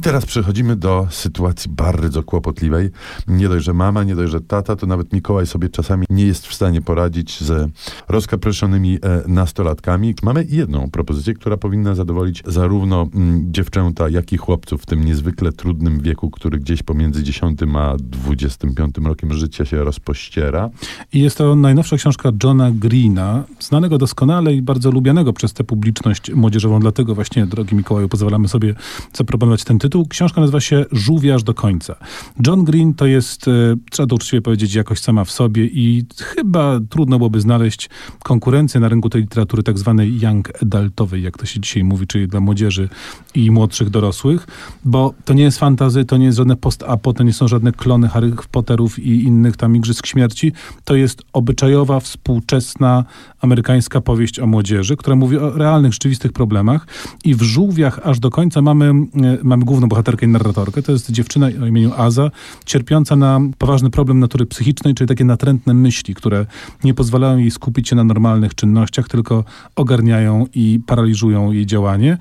I teraz przechodzimy do sytuacji bardzo kłopotliwej. Nie dość, że mama, nie dość, że tata, to nawet Mikołaj sobie czasami nie jest w stanie poradzić z rozkaproszonymi e, nastolatkami. Mamy jedną propozycję, która powinna zadowolić zarówno mm, dziewczęta, jak i chłopców w tym niezwykle trudnym wieku, który gdzieś pomiędzy 10 a 25 rokiem życia się rozpościera. I jest to najnowsza książka Johna Greena, znanego doskonale i bardzo lubianego przez tę publiczność młodzieżową. Dlatego właśnie, drogi Mikołaju, pozwalamy sobie zaproponować ten tytuł. Książka nazywa się Żółwiarz do końca. John Green to jest, e, trzeba to uczciwie powiedzieć, jakoś sama w sobie i chyba trudno byłoby znaleźć konkurencję na rynku tej literatury tak zwanej young adultowej, jak to się dzisiaj mówi, czyli dla młodzieży i młodszych dorosłych, bo to nie jest fantazy, to nie jest żadne post-apo, to nie są żadne klony Harry Potterów i innych tam Igrzysk Śmierci. To jest obyczajowa, współczesna, amerykańska powieść o młodzieży, która mówi o realnych, rzeczywistych problemach i w żółwiach aż do końca mamy, e, mamy główną bohaterkę i narratorkę. To jest dziewczyna o imieniu Aza, cierpiąca na poważny problem natury psychicznej, czyli takie natrętne myśli, które nie pozwalają jej skupić się na normalnych czynnościach, tylko ogarniają i paraliżują jej działanie.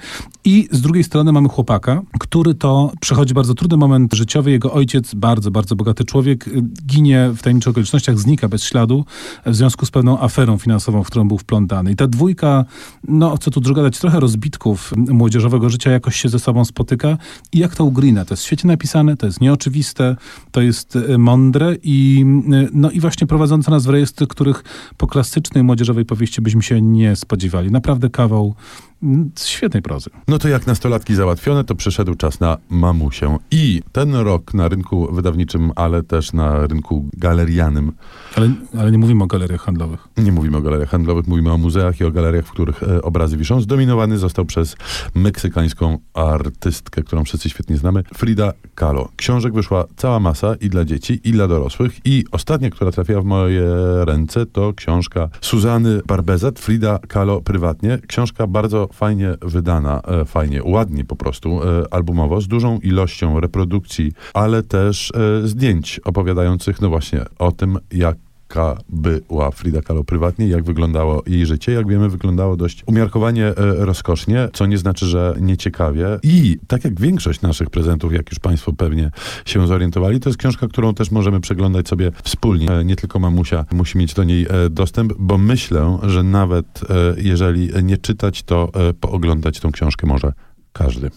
I z drugiej strony mamy chłopaka, który to przechodzi bardzo trudny moment życiowy. Jego ojciec, bardzo, bardzo bogaty człowiek, y, ginie w tajemniczych okolicznościach, znika bez śladu w związku z pewną aferą finansową, w którą był wplątany. I ta dwójka, no co tu druga dać, trochę rozbitków młodzieżowego życia jakoś się ze sobą spotyka. I jak to u Greena, to jest świetnie napisane, to jest nieoczywiste, to jest y, mądre i, y, no i właśnie prowadzące nas w rejestry, których po klasycznej młodzieżowej powieści byśmy się nie spodziewali. Naprawdę kawał mm, świetnej prozy. No to jak nastolatki załatwione, to przyszedł czas na mamusię. I ten rok na rynku wydawniczym, ale też na rynku galerianym. Ale, ale nie mówimy o galeriach handlowych. Nie mówimy o galeriach handlowych, mówimy o muzeach i o galeriach, w których e, obrazy wiszą. Zdominowany został przez meksykańską artystkę, którą wszyscy świetnie znamy, Frida Kahlo. Książek wyszła cała masa i dla dzieci, i dla dorosłych. I ostatnia, która trafiła w moje ręce, to książka Suzany Barbezet, Frida Kahlo prywatnie. Książka bardzo fajnie wydana, e, fajnie, ładnie po prostu, e, albumowo, z dużą ilością reprodukcji, ale też e, zdjęć opowiadających, no właśnie, o tym, jak jaka była Frida Kahlo prywatnie, jak wyglądało jej życie. Jak wiemy, wyglądało dość umiarkowanie e, rozkosznie, co nie znaczy, że nieciekawie. I tak jak większość naszych prezentów, jak już Państwo pewnie się zorientowali, to jest książka, którą też możemy przeglądać sobie wspólnie. E, nie tylko mamusia musi mieć do niej e, dostęp, bo myślę, że nawet jeżeli nie czytać, to pooglądać tą książkę może każdy.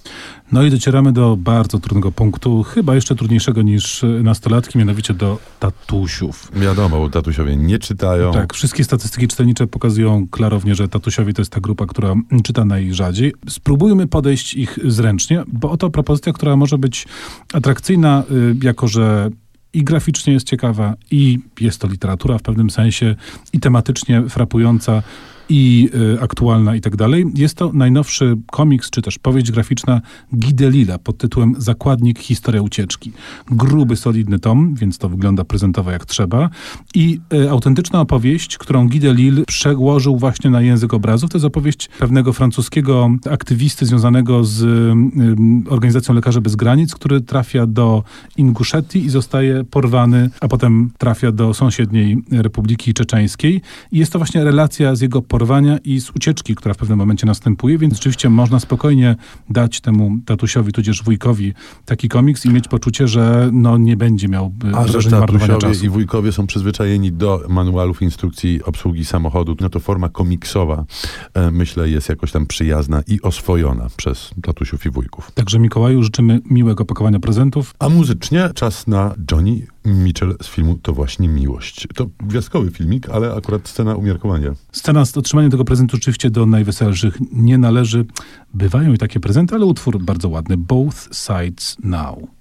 No i docieramy do bardzo trudnego punktu, chyba jeszcze trudniejszego niż nastolatki, mianowicie do tatusiów. Wiadomo, bo tatusiowie nie czytają. Tak, wszystkie statystyki czytelnicze pokazują klarownie, że tatusiowie to jest ta grupa, która czyta najrzadziej. Spróbujmy podejść ich zręcznie, bo oto propozycja, która może być atrakcyjna, y, jako że i graficznie jest ciekawa, i jest to literatura w pewnym sensie, i tematycznie frapująca, i y, aktualna i tak dalej. Jest to najnowszy komiks, czy też powieść graficzna Gidelila pod tytułem Zakładnik Historia Ucieczki. Gruby, solidny tom, więc to wygląda prezentowo jak trzeba. I y, autentyczna opowieść, którą Gidelil przełożył właśnie na język obrazów. To jest opowieść pewnego francuskiego aktywisty związanego z y, organizacją Lekarzy Bez Granic, który trafia do Inguszetii i zostaje porwany, a potem trafia do sąsiedniej Republiki Czeczeńskiej. I jest to właśnie relacja z jego i z ucieczki, która w pewnym momencie następuje, więc rzeczywiście można spokojnie dać temu tatusiowi, tudzież wujkowi taki komiks i mieć poczucie, że no, nie będzie miał y, A że wrażenia marnowania tatusiowie czasu. i wujkowie są przyzwyczajeni do manualów instrukcji obsługi samochodu, no to forma komiksowa e, myślę jest jakoś tam przyjazna i oswojona przez tatusiów i wujków. Także Mikołaju życzymy miłego pakowania prezentów. A muzycznie czas na Johnny Mitchell z filmu To właśnie miłość. To gwiazdkowy filmik, ale akurat scena umiarkowania. Scena z otrzymaniem tego prezentu oczywiście do najweselszych nie należy. Bywają i takie prezenty, ale utwór bardzo ładny. Both Sides Now.